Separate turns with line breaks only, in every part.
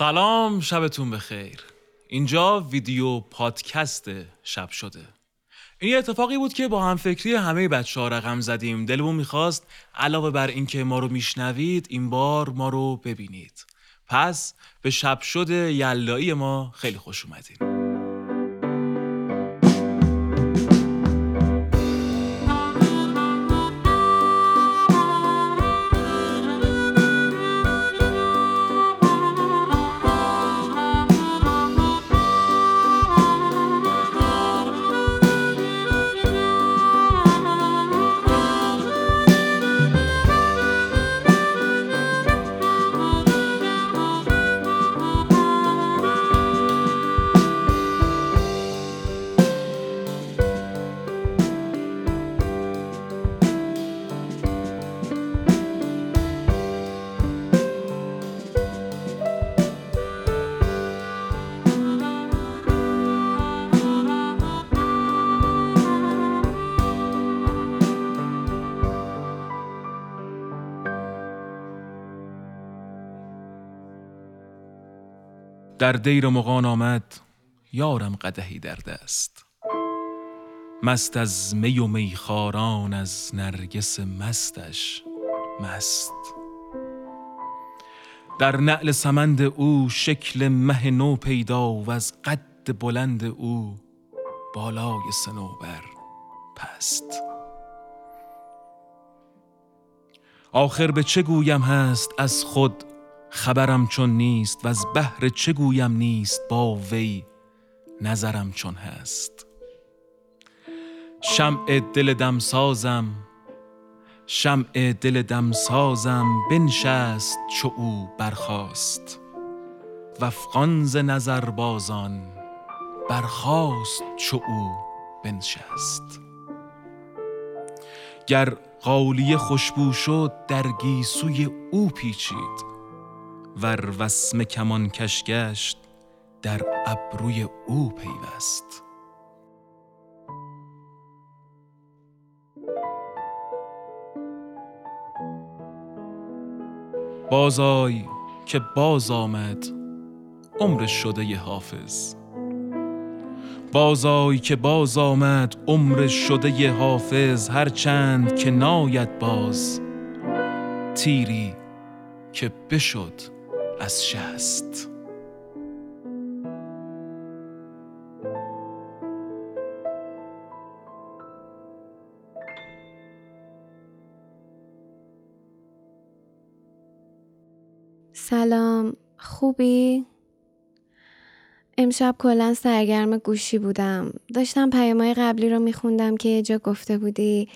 سلام شبتون بخیر. اینجا ویدیو پادکست شب شده. این یه اتفاقی بود که با هم فکری همه بچه ها رقم زدیم. دلمون می‌خواست علاوه بر اینکه ما رو میشنوید این بار ما رو ببینید. پس به شب شده یلایی ما خیلی خوش اومدین. در دیر مغان آمد یارم قدهی در دست. مست از می و میخاران از نرگس مستش مست. در نعل سمند او شکل مه نو پیدا و از قد بلند او بالای سنوبر پست. آخر به چه گویم هست؟ از خود خبرم چون نیست و از بهر چه گویم نیست با وی نظرم چون هست. شمع دل دمسازم شمع دل دمسازم بنشست چو او برخاست. وفقان ز نظر بازان برخاست چو او بنشست. گر قالیه خوشبو شد در گیسوی او پیچید. ور وسم کمان کش گشت در ابروی او پیوست. بازای که باز آمد عمر شده ی حافظ. بازای که باز آمد عمر شده ی حافظ هر چند که ناید باز. تیری که بشد از شست.
سلام خوبی؟ امشب کلا سرگرم گوشی بودم. داشتم پیامهای قبلی رو میخوندم که یه جا گفته بودی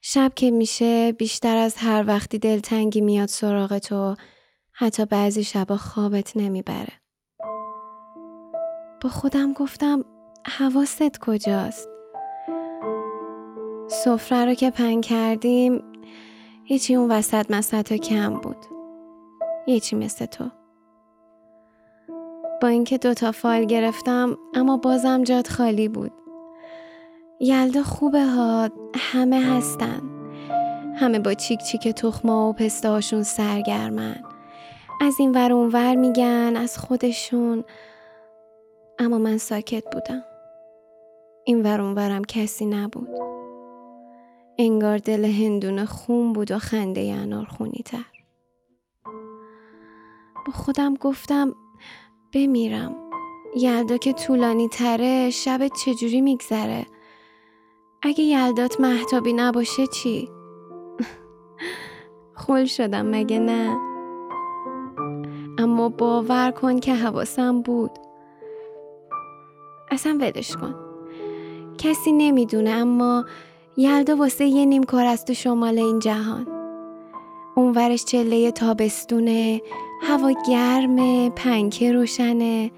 شب که میشه بیشتر از هر وقتی دلتنگی میاد سراغ تو. حتی بعضی شبا خوابت نمی‌بره. با خودم گفتم حواست کجاست؟ سفره رو که پنگ کردیم هیچی اون وسط مسط کم بود. یه مثل تو. با اینکه دوتا فایل گرفتم اما بازم جات خالی بود. یلدا خوبه ها همه هستن. همه با چیک چیک تخما و پسته هاشون سرگرمن. از این ور ور میگن از خودشون. اما من ساکت بودم. این ور ورم کسی نبود. انگار دل هندونه خون بود و خنده انار خونی تر با خودم گفتم بمیرم. یلدا که طولانی تره شب چجوری میگذره؟ اگه یلدات محتابی نباشه چی؟ خول شدم مگه نه؟ اما باور کن که حواسم بود. اصلا ولش کن. کسی نمی‌دونه اما یلدا واسه یه نیم کار از تو شمال این جهان. اونورش چله تابستونه هوا گرمه پنکه روشنه.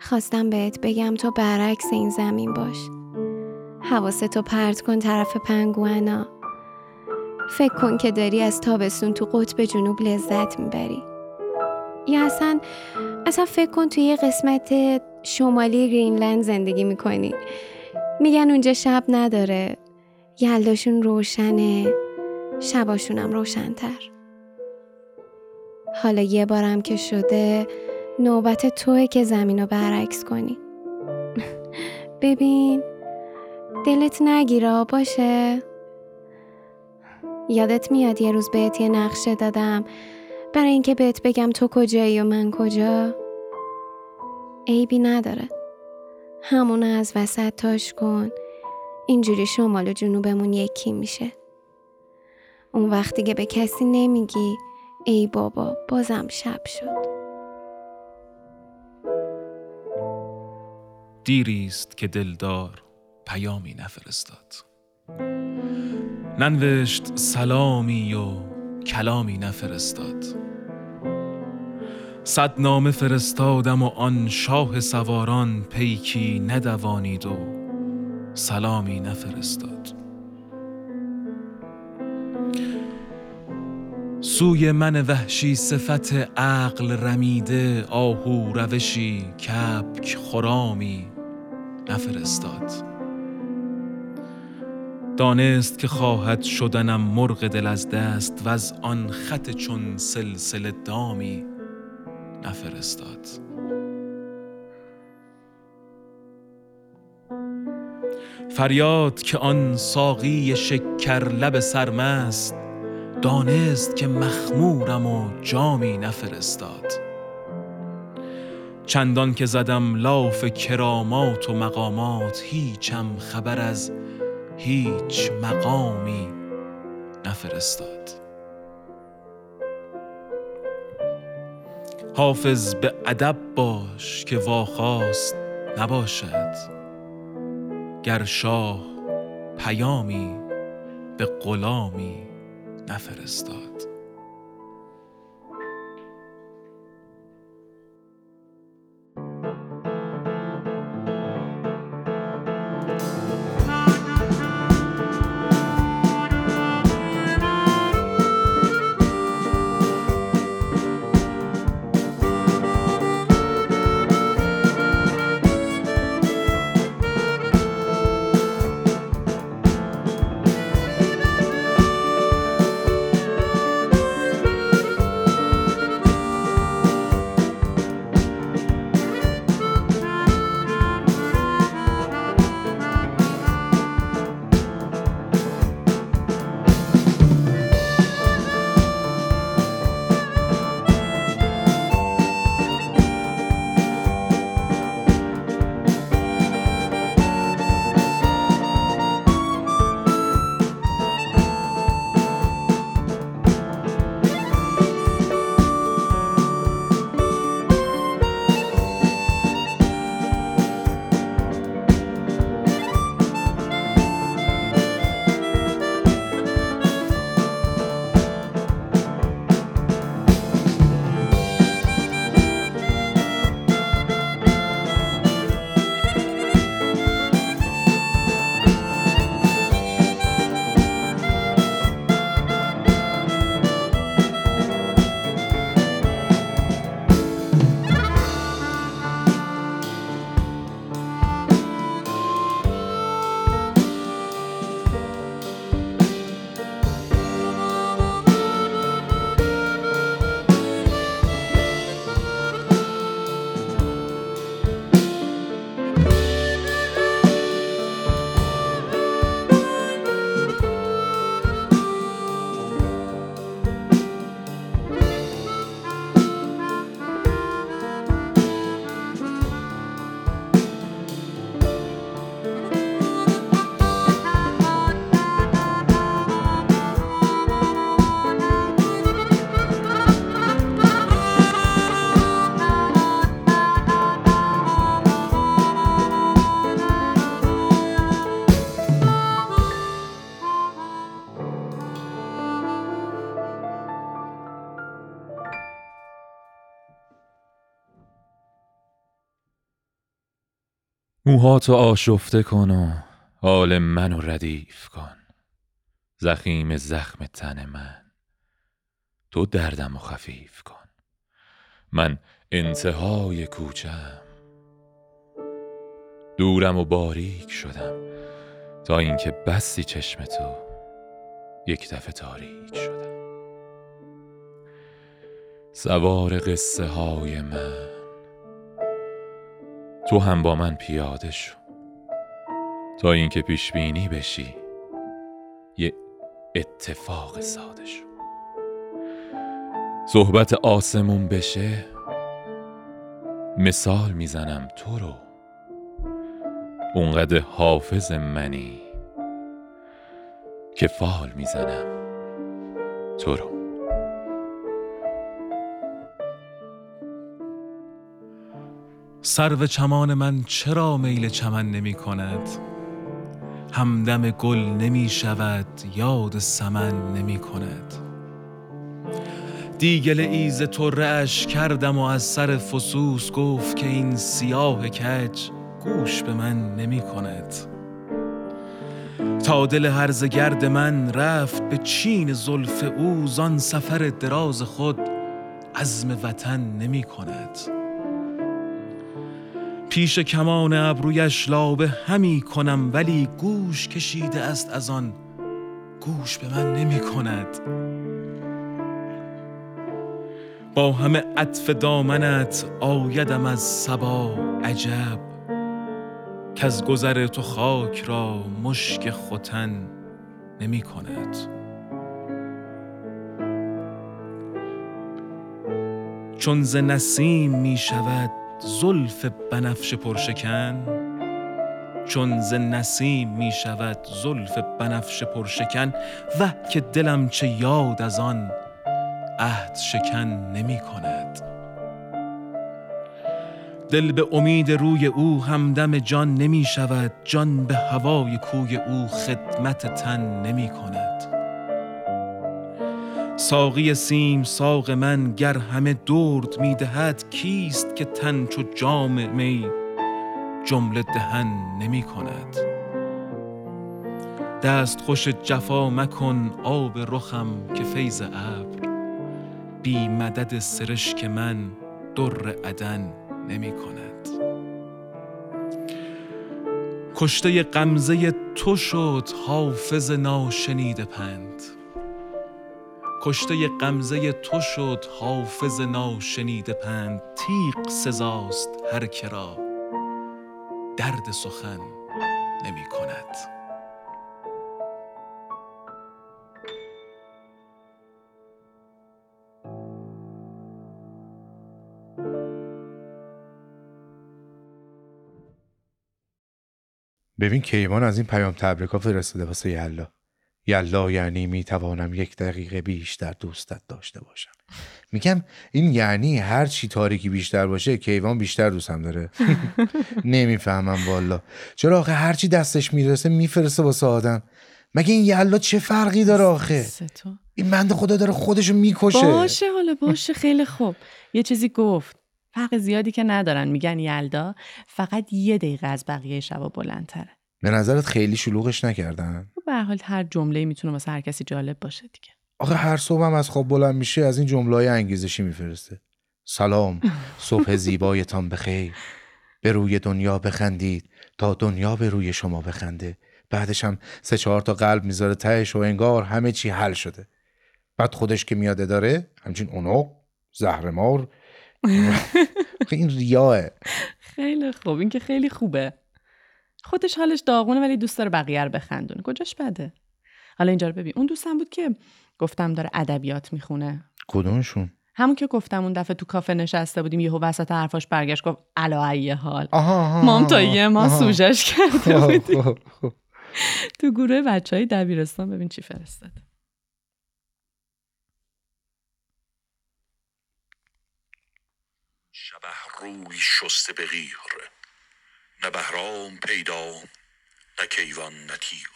خواستم بهت بگم تو برعکس این زمین باش. حواستو پرت کن طرف پنگوانا. فکر کن که داری از تابستون تو قطب جنوب لذت می‌بری. یا اصلا اصلا فکر کن توی یه قسمت شمالی گرینلند زندگی می‌کنی. میگن اونجا شب نداره. یلداشون روشنه. شباشونم روشنتر. حالا یه بارم که شده نوبت توه که زمین رو برعکس کنی. ببین دلت نگیره باشه یادت میاد یه روز بهت یه نقشه دادم. برای اینکه بهت بگم تو کجایی و من کجا عیبی نداره. همون از وسط تاش کن. اینجوری شمال و جنوبمون یکی میشه. اون وقتی که به کسی نمیگی ای بابا بازم شب شد.
دیریست که دلدار پیامی نفرستاد. ننوشت سلامی و کلامی نفرستاد. صد نامه فرستادم و آن شاه سواران پیکی ندوانید و سلامی نفرستاد. سوی من وحشی صفت عقل رمیده آهو روشی کپک خرامی نفرستاد. دانست که خواهد شدنم مرغ دل از دست و از آن خط چون سلسله دامی نفرستاد. فریاد که آن ساقی شکر لب سرمست دانست که مخمورم و جامی نفرستاد. چندان که زدم لاف کرامات و مقامات هیچم خبر از هیچ مقامی نفرستاد. حافظ به ادب باش که واخواست نباشد گر شاه پیامی به غلامی نفرستاد.
موهاتو آشفته کن و حال منو ردیف کن. زخیم زخم تن من. تو دردم و خفیف کن. من انتهای کوچم. دورم و باریک شدم تا اینکه بستی چشم تو یک دفعه تاریک شدم. سوار قصه های من. تو هم با من پیاده شو. تا اینکه پیش بینی بشی یه اتفاق ساده شو. صحبت آسمون بشه مثال می‌زنم تو رو. اونقدر حافظ منی که فال می‌زنم تو رو.
سرو چمان من چرا میل چمن نمی کند؟ همدم گل نمی شود یاد سمن نمی کند. دیگل ایز ترش کردم و از سر فسوس گفت که این سیاه کج گوش به من نمی کند. تا دل هرز گرد من رفت به چین زلف او زان سفر دراز خود عزم وطن نمی کند. پیش کمان ابرویش لابه همی کنم ولی گوش کشیده است از آن. گوش به من نمی کند. با همه عطف دامنت آیدم از سبا عجب. که از گذر تو خاک را مشک ختن نمی کند. چون ز نسیم می شود زلف بنفش پرشکن چون ز نسیم می شود زلف بنفش پرشکن وه که دلم چه یاد از آن عهد شکن نمی کند. دل به امید روی او همدم جان نمی شود جان به هوای کوی او خدمت تن نمی کند. ساقی سیم ساق من گر همه درد می دهد کیست که تن چو جام می جمله دهن نمی کند؟ دست خوش جفا مکن آب رخم که فیض ابر. بی مدد سرشک من در عدن نمی کند. کشته غمزه تو شد حافظ ناشنیده پند. کشته غمزه تو شد حافظ ناشنیده پند. تیغ سزاست هر کرا درد سخن نمی کند.
ببین کیوان از این پیام تبریکا فرستاده واسه یلا یلا یعنی می‌توانم یک دقیقه بیشتر دوستت داشته باشم. میگم این یعنی هر چی تاریکی بیشتر باشه کیوان بیشتر دوستم داره. نمی‌فهمم والا. چرا آخه هر چی دستش می‌رسه میفرسته واسه آدم. مگه این یلا چه فرقی داره آخه. این بنده خدا داره خودشو می‌کشه.
باشه حالا باشه خیلی خوب. یه چیزی گفت. فرق زیادی که ندارن. میگن یلدا فقط یه دقیقه از بقیه شبا بلندتره.
به نظرت خیلی شلوغش نکردن؟
به هر حال هر جمله می‌تونه واسه هر کسی جالب باشه دیگه.
آخه هر صبحم از خواب بلند میشه از این جمله های انگیزشی میفرسته. سلام صبح زیبایتان بخیر به روی دنیا بخندید تا دنیا به روی شما بخنده. بعدش هم سه چهار تا قلب می‌ذاره تهش و انگار همه چی حل شده. بعد خودش که میاده داره همچین اونق زهرمار. این ریاه
خیلی خوب. این که خیلی خوبه. خودش حالش داغونه ولی دوست داره بقیه رو بخندونه. کجاش بده؟ حالا اینجا رو ببین. اون دوستم بود که گفتم داره ادبیات می‌خونه.
کدومشون؟
همون که گفتم اون دفعه تو کافه نشسته بودیم یهو وسط حرفاش برگشت گفت علا ای حال. مام تا یه ما. سوژش کرده
خب،
بودیم
خب، خب.
تو گروه بچه های دبیرستان ببین چی فرستاد.
شبه روی شسته به غیر. نه بهرام پیدا نه کیوان نه تیر.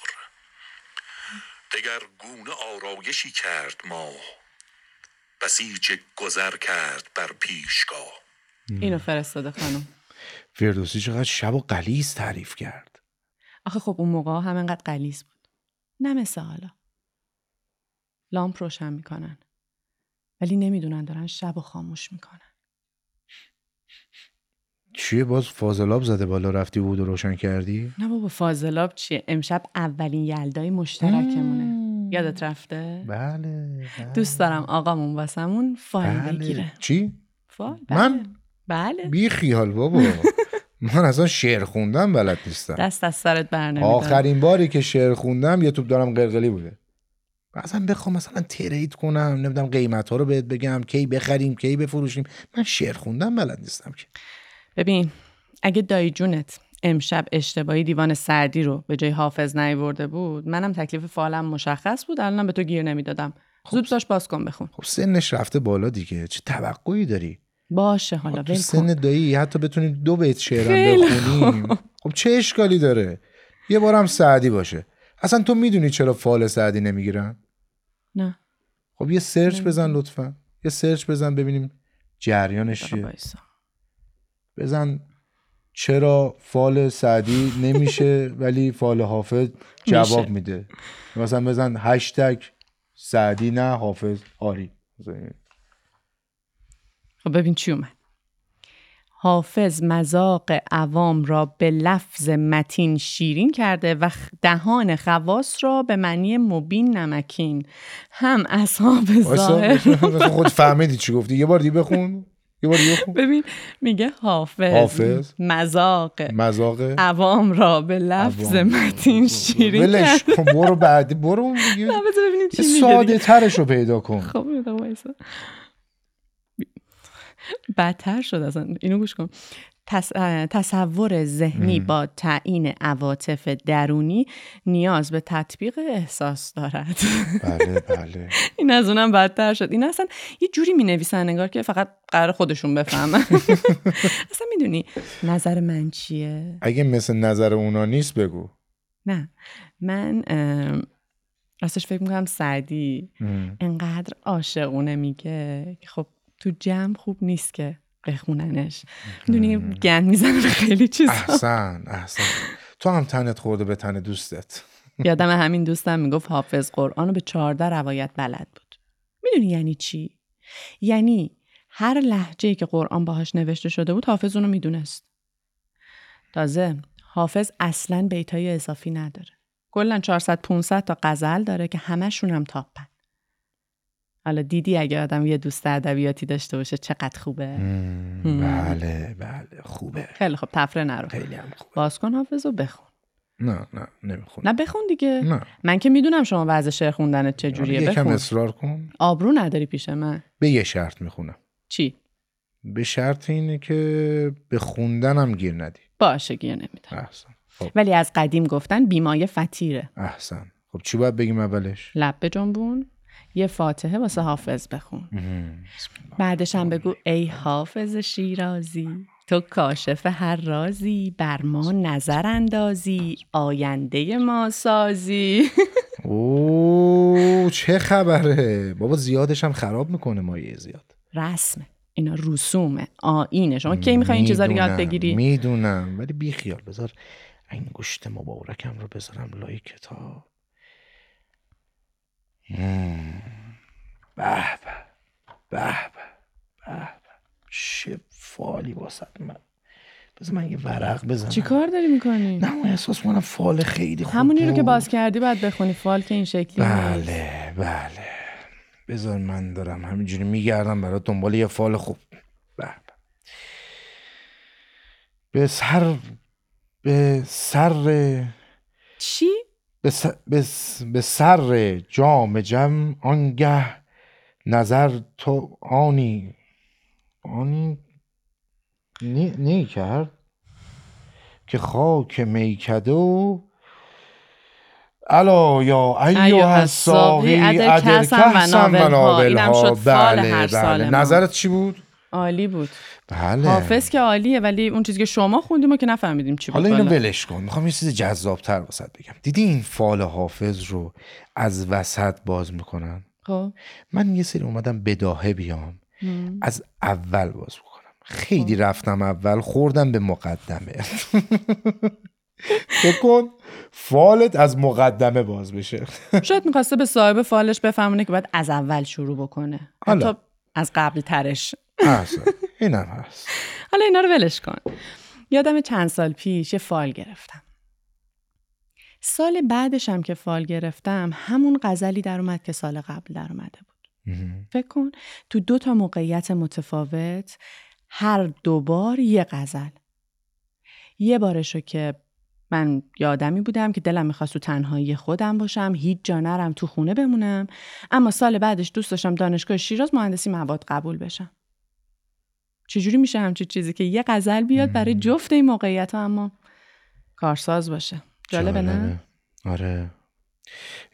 دگر گونه آرایشی کرد ما بسیج گذر کرد بر پیشگاه.
اینو فرستاده خانم.
فردوسی چقدر شب و قلیز تعریف کرد.
آخه خب اون موقع هم انقدر قلیز بود. نه مثل حالا. لامپ روشن می‌کنن. ولی نمی‌دونن دارن شب و خاموش می‌کنن.
چیه؟ باز فاضلاب زده بالا رفتی بود و روشن کردی؟
نه بابا فاضلاب چیه؟ امشب اولین یلدای مشترکمونه. یادت رفته؟
بله, بله.
دوست دارم آقامون واسمون فال
بله.
بگیره.
چی؟
فال
من؟
بله, بله.
بی خیال بابا. من اصلا شعر خوندم بلد نیستم.
دست از سرت بر نمی‌داره.
آخرین باری که شعر خوندم یه توپ دارم قلقلی بوده. مثلا بخوام مثلا ترید کنم نمی‌دونم قیمت ها رو بهت بگم کی بخریم کی بفروشیم. من شعر خوندم بلد نیستم که.
ببین اگه دایی جونت امشب اشتباهی دیوان سعدی رو به جای حافظ نیورده بود منم تکلیف فالم مشخص بود الان به تو گیر نمی‌دادم. زود باش باز کن بخون.
خب سنش رفته بالا دیگه. چه توقعی داری؟
باشه حالا
خب سن دایی حتی بتونیم دو بیت شعرم بخونیم. خب چه اشکالی داره؟ یه بارم سعدی باشه. اصلا تو می‌دونی چرا فال سعدی نمی‌گیرن؟
نه.
خب یه سرچ بزن لطفا. یه سرچ بزن ببینیم جریانش چیه. بزن. چرا فال سعدی نمیشه ولی فال حافظ جواب. میده. مثلا بزن هشتگ سعدی نه حافظ آری.
خب ببین چی اومد. حافظ مذاق عوام را به لفظ متین شیرین کرده و دهان خواص را به معنی مبین نمکین. هم اصحاب ظاهر
خود فهمیدی چی گفتی. یه بار دیگه بخون. یه بار
ببین میگه حافظ,
حافظ.
مذاق.
مذاق.
عوام را به لفظ. متین شیرین
ولش کن برو بعدی برو اون دیگه.
ببینیم چی میگه
ساده. ترش رو پیدا کن.
خب. بدتر شد اصلا. اینو گوش کن. تصور ذهنی با تعیین عواطف درونی نیاز به تطبیق احساس دارد.
بله بله.
این از اونم بدتر شد. این اصلا یه جوری می نویسن انگار که فقط قرار خودشون بفهمن. اصلا می‌دونی نظر من چیه؟
اگه مثل نظر اونا نیست بگو.
نه. من راستش فکر می‌کنم سعدی. انقدر عاشقونه میگه که خب تو جمع خوب نیست که. بخوننش. می‌دونی گند می‌زنه خیلی چیزا.
احسن احسن. تو هم تنت خورده به تن دوستت.
یادم همین دوستم می‌گفت حافظ قرآن رو به چهارده روایت بلد بود. می‌دونی یعنی چی؟ یعنی هر لحجه که قرآن باهاش نوشته شده بود حافظ اونو می‌دونست. تازه حافظ اصلا بیتای اضافی نداره. کلا 400 500 تا غزل داره که همشون هم تاپن. حالا دیدی اگه آدم یه دوست ادبیاتی داشته باشه چقدر خوبه.
بله بله خوبه.
خیلی خب تفره نرو.
خیلی هم خوبه.
باز کن حافظ و بخون.
نه نه نمی‌خونم.
نه بخون دیگه.
نه.
من که می‌دونم شما وضع شعر خوندنت چجوریه.
یکم
بخون.
اصرار کن.
آبرو نداری پیش من.
به یه شرط می‌خونم.
چی؟
به شرط اینه که به خوندنم گیر ندی.
باشه گیر نمیدم.
احسن. خب.
ولی از قدیم گفتن بیمایه فتیره.
احسن. خب چی باید بگیم اولش؟
لب بجنبون یه فاتحه واسه حافظ بخون. بعدش هم بگو ای حافظ شیرازی تو کاشف هر رازی بر ما نظر اندازی آینده ما سازی.
اوه چه خبره. بابا زیادش هم خراب می‌کنه مایه زیاد.
رسمه. اینا رسومه. آینه. شما کی می‌خوای این چیزا رو یاد بگیری؟
می‌دونم. ولی بی خیال بذار انگشت مبارکم رو بذارم لای کتاب. به به به به به به. چه فالی واسه من بذار من یه ورق بزنم
چی کار داری می‌کنی؟
نه من احساس کنم فال خیلی خوب
همونی رو که. باز کردی باید بخونی فال که این شکلی.
بله بله بذار من دارم همینجوری میگردم برای دنبال یه فال خوب به به. به سر به سر
چی؟
به س- به س- به سر جام جم آنگه نظر تو آنی آنی نی, نی کرد که خاک میکده و الا یا ایها
ایها
الساقی
ادر ناولها. شد فال
بله بله. نظرت چی بود
عالی بود
بله.
حافظ که عالیه ولی اون چیزی که شما خوندیم و که نفهمیدیم چی بود.
حالا اینو. ولش کن. می‌خوام یه چیز جذابتر واسط بگم. دیدی این فال حافظ رو از وسط باز می‌کنن
خب.
من یه سری اومدم بداهه بیام.
هم.
از اول باز می‌کنم. خیلی رفتم اول خوردم به مقدمه. فکر کن فالت از مقدمه باز بشه
شاید می‌خواسته به صاحب فالش بفهمونه که باید از اول شروع بکنه.
حالا.
حتی از قبل ترش.
اینم هست.
حالا اینا رو ولش کن. یادم چند سال پیش یه فال گرفتم. سال بعدش هم که فال گرفتم همون غزلی در اومد که سال قبل در اومده بود. فکر کن تو دو تا موقعیت متفاوت هر دوبار یه غزل. یه بارشو که من یادمی بودم که دلم می‌خواست تو تنهایی خودم باشم هیچ جا نرم تو خونه بمونم اما سال بعدش دوست داشتم دانشگاه شیراز مهندسی مواد قبول بشم. چجوری میشه همچین چیزی که یه غزل بیاد برای جفت این موقعیت اما کارساز باشه. جالبه نه؟
آره.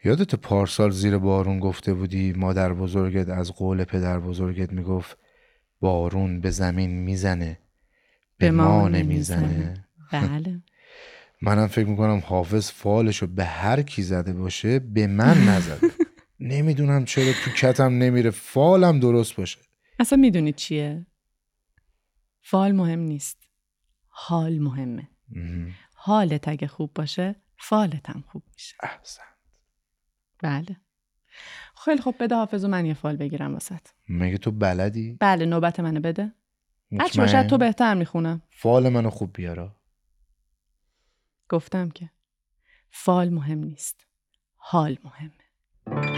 یادت پارسال زیر بارون گفته بودی مادر بزرگت از قول پدر بزرگت می‌گفت بارون به زمین می‌زنه به ما نمی‌زنه.
بله.
منم فکر می‌کنم حافظ فالشو به هر کی زده باشه به من نزده. نمی‌دونم چرا تو کتم نمیره فالم درست باشه.
اصلا می‌دونی چیه؟ فال مهم نیست. حال مهمه.
مهم.
حالت اگه خوب باشه فالت هم خوب میشه.
احسن
بله. خیلی خب بده حافظ و من یه فال بگیرم واسط
مگه تو بلدی؟
بله نوبت منو بده. هرچی؟ باشد تو بهتر می‌خونم.
فال منو خوب بیارا.
گفتم که فال مهم نیست. حال مهمه.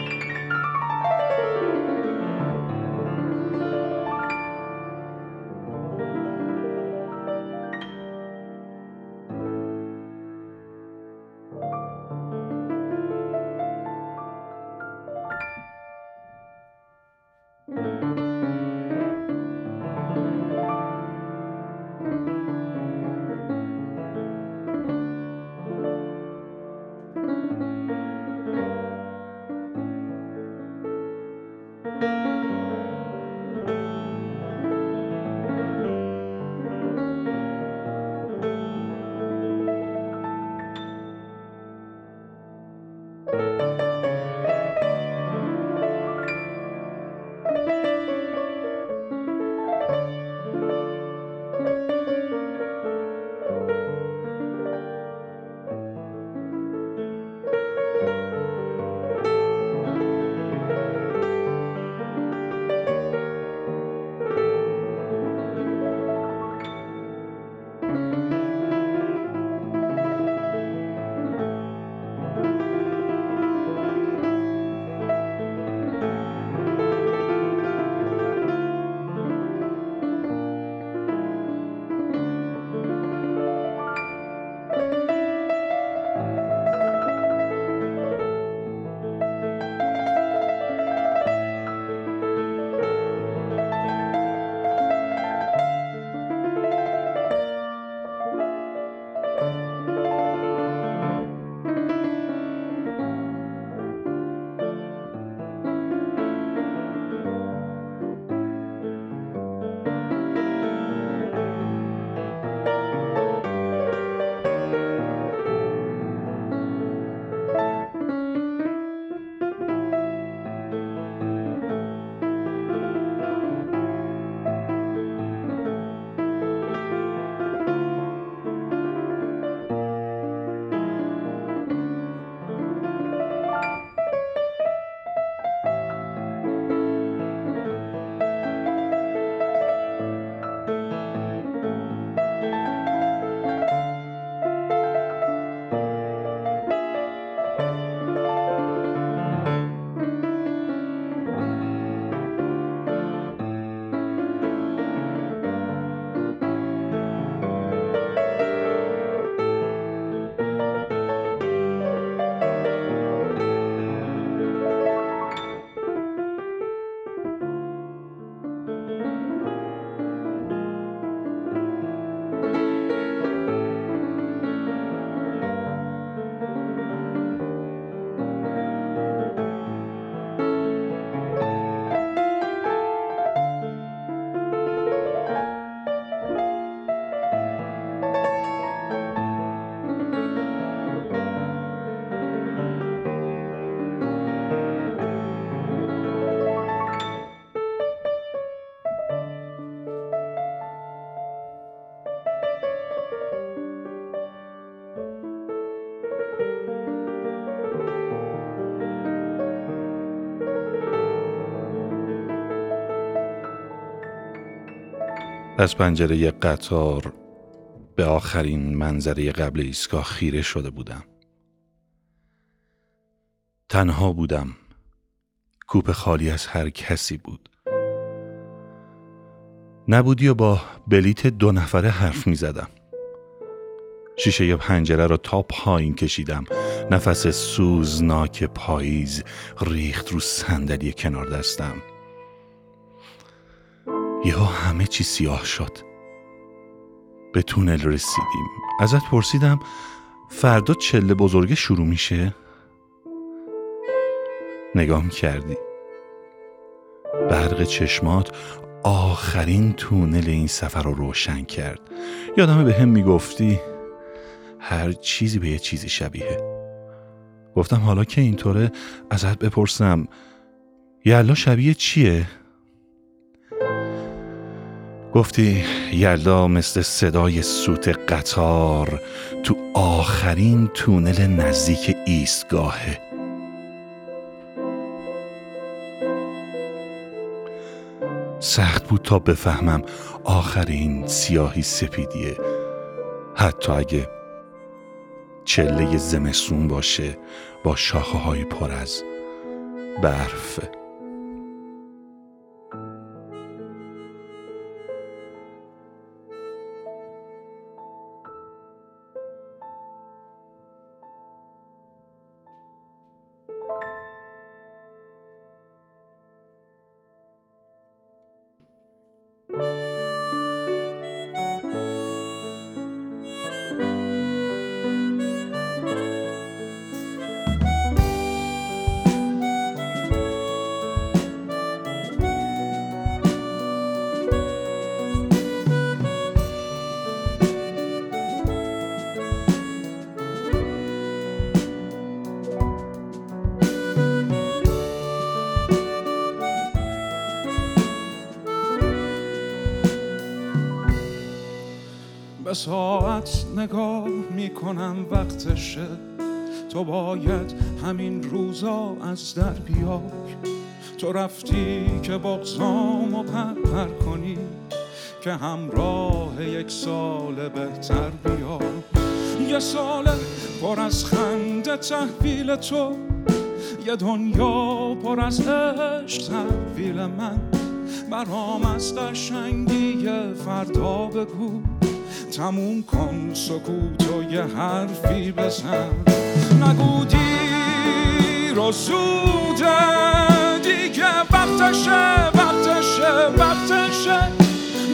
از پنجره قطار به آخرین منظره قبل ایستگاه خیره شده بودم. تنها بودم. کوپه خالی از هر کسی بود. نبودی و با بلیت دو نفره حرف می زدم. شیشه پنجره رو تا پایین کشیدم نفس سوزناک پاییز ریخت رو صندلی کنار دستم یهو همه چی سیاه شد. به تونل رسیدیم. ازت پرسیدم فردا چله بزرگه شروع میشه؟ نگام کردی برق چشمات آخرین تونل این سفر رو روشن کرد. یادمه به هم می‌گفتی هر چیزی به یه چیزی شبیه. گفتم حالا که اینطوره ازت بپرسم یلا شبیه چیه؟ گفتی یلدا مثل صدای سوت قطار تو آخرین تونل نزدیک ایستگاهه. سخت بود تا بفهمم آخرین سیاهی سپیدیه. حتی اگه چله زمستون باشه با شاخه های پر از برف.
از در بیای تو رفتی که بغزام و پر کنی که همراه یک سال بهتر بیا یه سال پر از خنده تحویل تو یه دنیا پر از عشق تحویل من. برام از قشنگی فردا بگو تموم کن سکوت و یه حرفی بزن. نگو زوده دیگه وقتشه وقتشه وقتشه.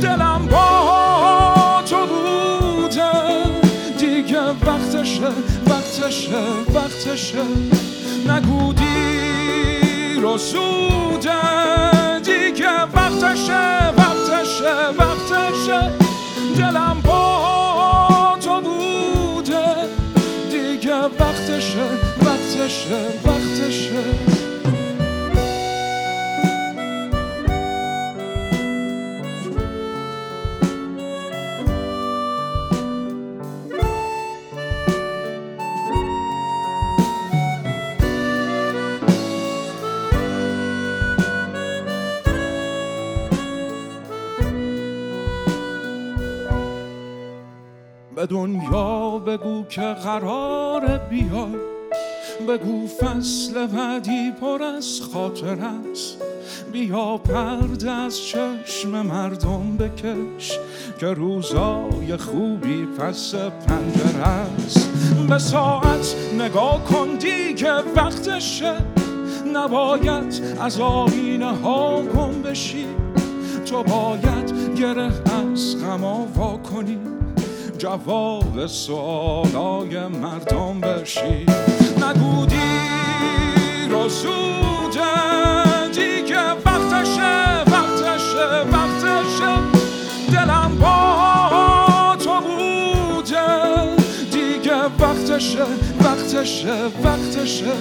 دلم با تو بوده. دیگه وقتشه وقتشه وقتشه. نگو دیر و زوده دیگه وقتشه وقتشه وقتشه. دلم با وقتشه. به دنیا بگو که قرار بیای. بگو فصل بعدی پر از خاطر است. بیا پرده از چشم مردم بکش که روزای خوبی پس پنجره است. به ساعت نگاه کن دیگه وقتشه. نباید از آینه ها گم بشی. تو باید گره از غما وا کنی. جواب سوالای مردم بشی. نگو دیر و زوده دیگه وقتشه وقتشه وقتشه. دلم با تو بوده دیگه وقتشه وقتشه وقتشه.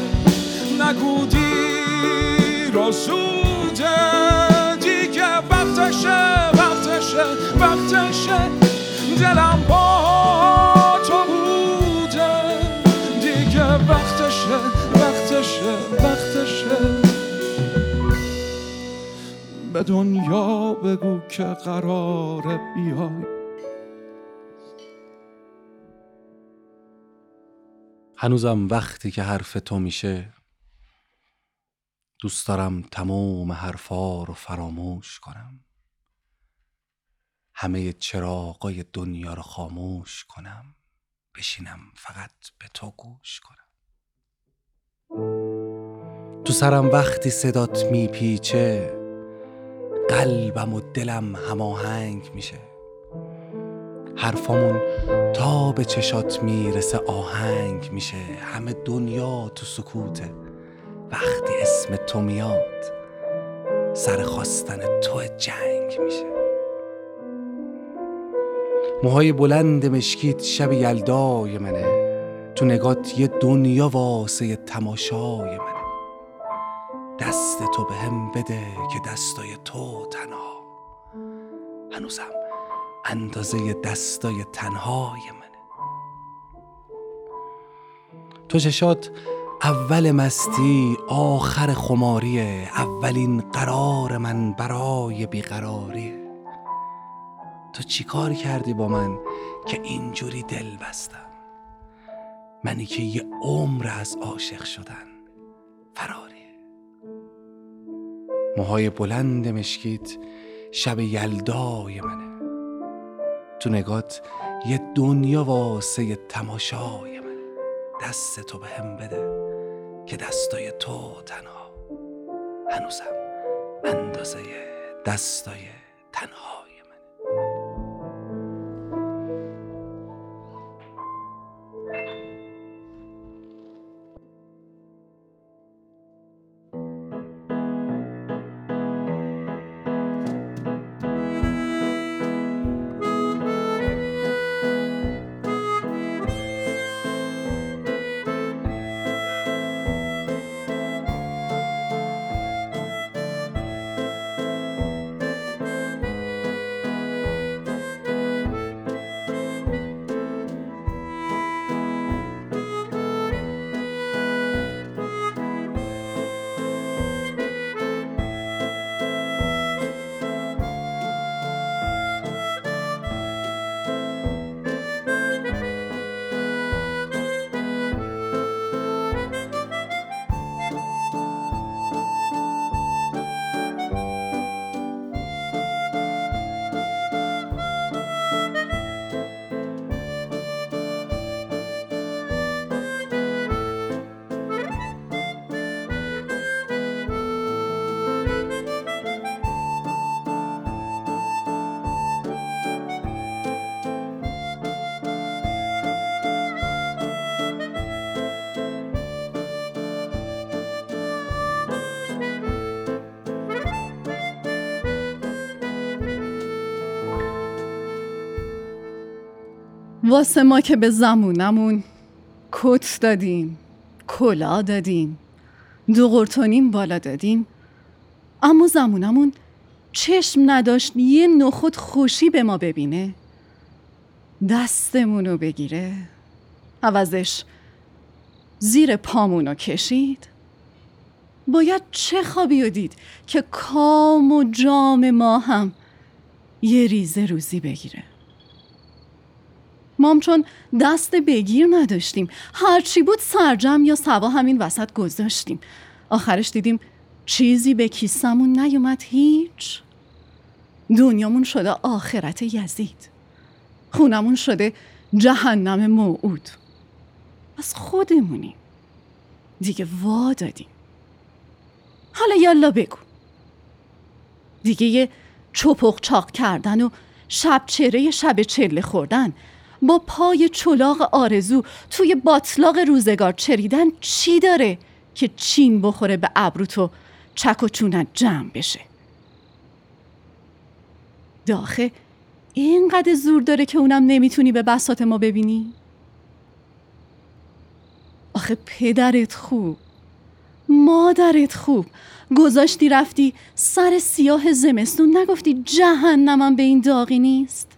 نگو دیر و زوده دیگه وقتشه وقتشه وقتشه. دلم با وقتشه. وقتشه به دنیا بگو که قراره بیای.
هنوزم وقتی که حرف تو میشه دوست دارم تمام حرفا رو فراموش کنم. همه چراغای دنیا رو خاموش کنم. بشینم فقط به تو گوش کنم. تو سرم وقتی صدات میپیچه قلبم و دلم هماهنگ میشه. حرفامون تا به چشات می‌رسه آهنگ میشه. همه دنیا تو سکوته. وقتی اسم تو میاد سر خواستن تو جنگ میشه. موهای بلند مشکیت شب یلدای منه. تو نگات یه دنیا واسه تماشای منه. دست تو به هم بده که دستای تو تنها. هنوزم اندازه دستای تنهای منه. تو چشات اول مستی آخر خماریه. اولین قرار من برای بیقراریه. تو چیکار کردی با من که اینجوری دل بستم؟ منی که یه عمر از عاشق شدن فراریه موهای بلند مشکیت شب یلدای منه. تو نگات یه دنیا واسه تماشای منه. دست تو به هم بده که دستای تو تنها. هنوزم اندازه دستای تنهای
واسه ما که به زمونمون کت دادیم کلا دادیم دو قرتونیم بالا دادیم. اما زمونمون چشم نداشت یه نخود خوشی به ما ببینه. دستمونو بگیره. عوضش زیر پامونو کشید. باید چه خوابی رو دید که کام و جام ما هم یه ریزه روزی بگیره. مام چون دست بگیر نداشتیم. هرچی بود سرجم یا سوا همین وسط گذاشتیم. آخرش دیدیم چیزی به کیسمون نیومد هیچ. دنیامون شده آخرت یزید. خونمون شده جهنم موعود. از خودمونیم دیگه وا دادیم حالا یالا بگو. دیگه یه چپق چاق کردن و شب چهره شب چله خوردن. با پای چلاق آرزو توی باطلاق روزگار چریدن چی داره که چین بخوره به ابرو تو؟ چک و چونت جمع بشه. داخه اینقدر زور داره که اونم نمی‌تونی به بسات ما ببینی؟ آخه پدرت خوب. مادرت خوب. گذاشتی رفتی سر سیاه زمستون. نگفتی جهنمم به این داغی نیست؟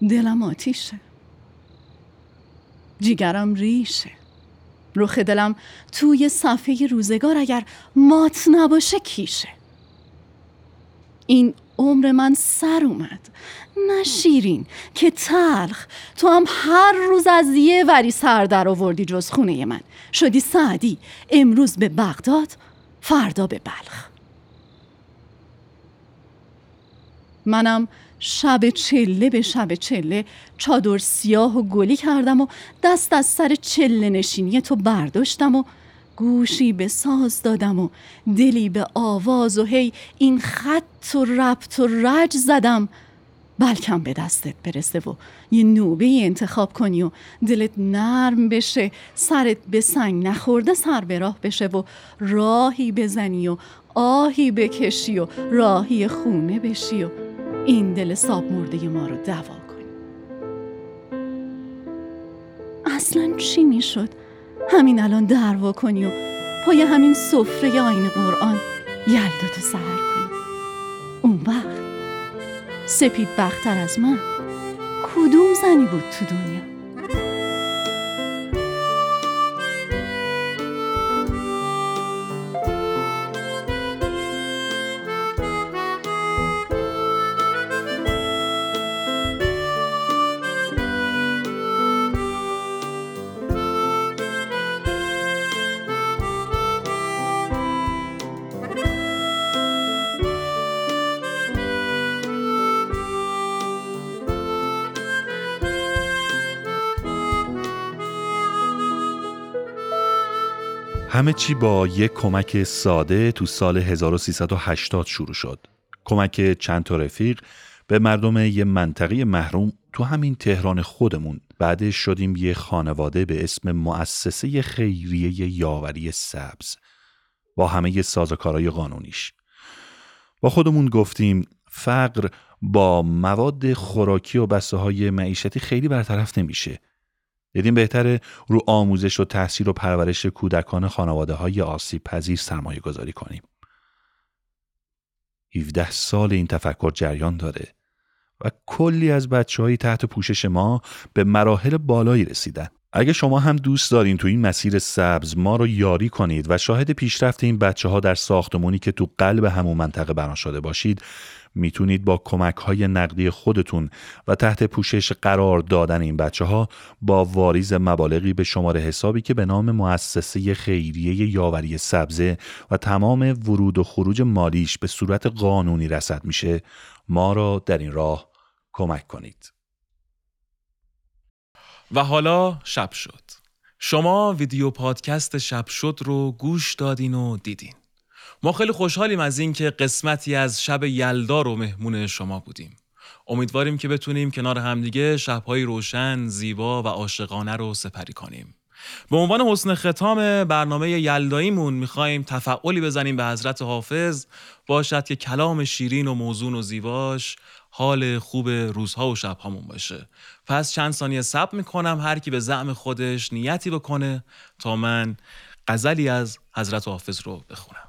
دلم آتیشه. جیگرم ریشه. رخ دلم توی صفحه روزگار اگر مات نباشه کیشه. این عمر من سر اومد. نه شیرین که تلخ. تو هم هر روز از یه وری سر در آوردی جز خونه من. شدی سعدی. امروز به بغداد فردا به بلخ. منم شب چله به شب چله چادر سیاه و گلی کردم و دست از سر چله نشینی تو برداشتم و گوشی به ساز دادم و دلی به آواز و هی این خط و ربط و رج زدم. بلکم به دستت برسه و یه نوبه انتخاب کنی و دلت نرم بشه سرت به سنگ نخورده سر به راه بشه و راهی بزنی و آهی بکشی و راهی خونه بشی و این دل ساب مرده ما رو دوا کنی. اصلا چی می‌شد؟ همین الان دعوا کنی و پای همین سفره آین قرآن یلداتو سهر کنی. اون وقت سپید بختر از من کدوم زنی بود تو دنیا؟
همه چی با یک کمک ساده تو سال 1380 شروع شد. کمک چند تا رفیق به مردم یه منطقه محروم تو همین تهران خودمون. بعدش شدیم یه خانواده به اسم مؤسسه خیریه یاوری سبز با همه سازوکارهای قانونیش. با خودمون گفتیم فقر با مواد خوراکی و بسته های معیشتی خیلی برطرف نمیشه. دیدیم بهتره رو آموزش و تحصیل و پرورش کودکان خانواده های آسیب پذیر سرمایه گذاری کنیم. 17 سال این تفکر جریان داره و کلی از بچه های تحت پوشش ما به مراحل بالایی رسیدن. اگه شما هم دوست دارین تو این مسیر سبز ما رو یاری کنید و شاهد پیشرفت این بچه ها در ساختمونی که تو قلب همون منطقه بنا شده باشید می‌تونید با کمک های نقدی خودتون و تحت پوشش قرار دادن این بچه ها با واریز مبالغی به شماره حسابی که به نام مؤسسه خیریه یاوری سبزه و تمام ورود و خروج مالیش به صورت قانونی رسد میشه ما را در این راه کمک کنید.
و حالا شب شد. شما ویدیو پادکست شب شد رو گوش دادین و دیدین. ما خیلی خوشحالیم از اینکه قسمتی از شب یلدا رو مهمون شما بودیم. امیدواریم که بتونیم کنار همدیگه شبهای روشن، زیبا و عاشقانه رو سپری کنیم. به عنوان حسن ختام برنامه یلداییمون می‌خوایم تفعولی بزنیم به حضرت حافظ باشد که کلام شیرین و موزون و زیباش حال خوب روزها و شبهامون باشه پس چند ثانیه صبر می‌کنم هر کی به زعم خودش نیتی بکنه تا من غزلی از حضرت حافظ رو بخونم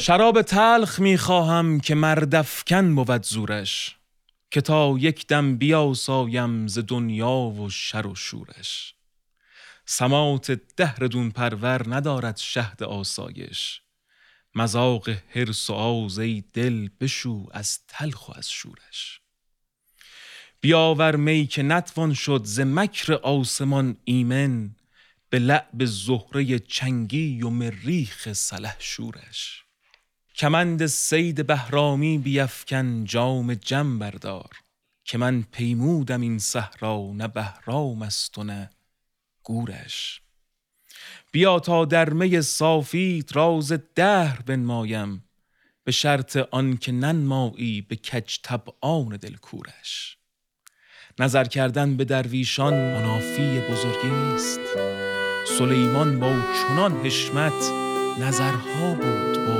شراب تلخ می‌خواهم که مردفکن بود زورش که تا یک دم بیاسایم ز دنیا و شر و شورش. سمات دهر پرور ندارد شهد آسایش. مذاق حرص و آز ای دل بشو از تلخ و از شورش. بیاور می که نتوان شد ز مکر آسمان ایمن به لعب زهره چنگی و مریخ سلح شورش. کمند سید بهرامی بیفکن جام جم بردار. که من پیمودم این صحرا نه بهرام است و نه گورش. بیا تا در می صافیت راز دهر بنمایم. به شرط آن که ننمایی به کج طبعان دلکورش. نظر کردن به درویشان منافی بزرگی نیست. سلیمان با چنان حشمت نظرها بود با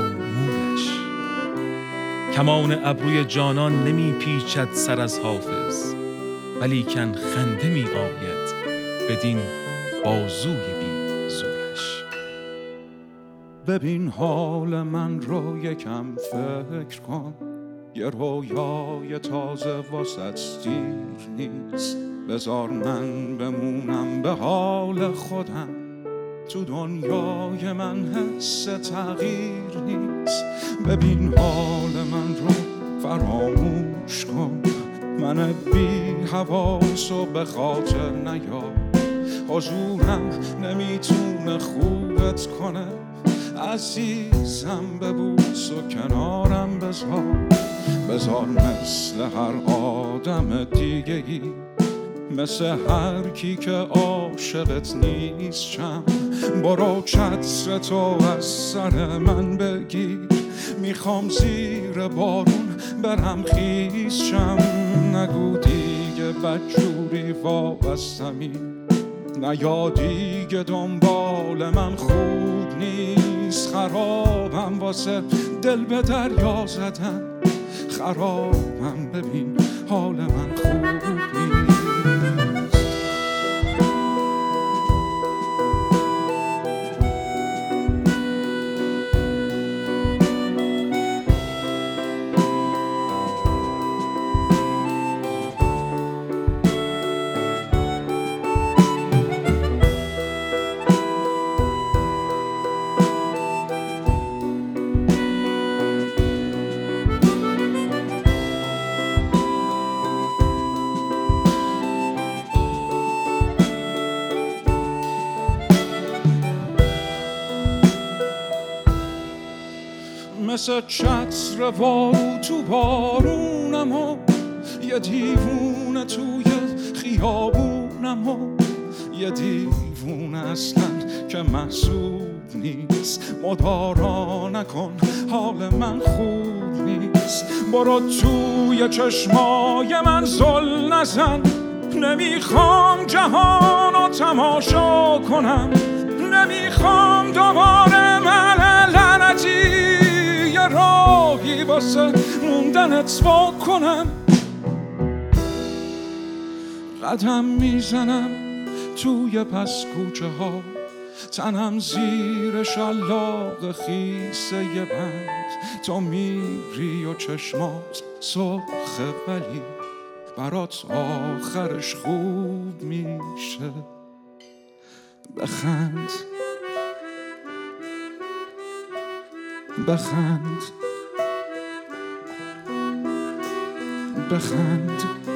کمان ابروی جانان نمی پیچد سر از حافظ ولیکن خنده می آید بدین بازوی بی زورش.
ببین حال من رو یکم فکر کن یه رویای تازه واسط دیر نیست. بزار من بمونم به حال خودم. تو دنیای من حس تغییر نیست. ببین حال من رو فراموش کن. من بی حواس و به خاطر نیار حضورم نمی‌تونه خوبت کنه. عزیزم ببوس و کنارم بذار. بذار مثل هر آدم دیگه ای مثل هر کی که عاشقت نیستم برو چتر تو از سر من بگیر می‌خوام زیر بارون برم خیزشم نگو دیگه بدجوری وابستمی. یا دیگه دنبال من خوب نیست. خرابم واسه دل به دریا زدن. خرابم ببین حال من خوب مثل چتر وارو تو بارونم و یه دیوونه توی خیابونم و یه دیوونه اصلا که محسوب نیست. مدارا نکن حال من خوب نیست. برو توی چشمای من زل نزن. نمی‌خوام جهان رو تماشا کنم. نمی‌خوام دوباره من لعنتی یه راهی واسه موندنت وا کنم قدم می‌زنم توی پس کوچه ها تنم زیر شلاق خیسه بند. تو میری و چشمات سرخه ولی برات آخرش خوب میشه. بخند. بخند بخند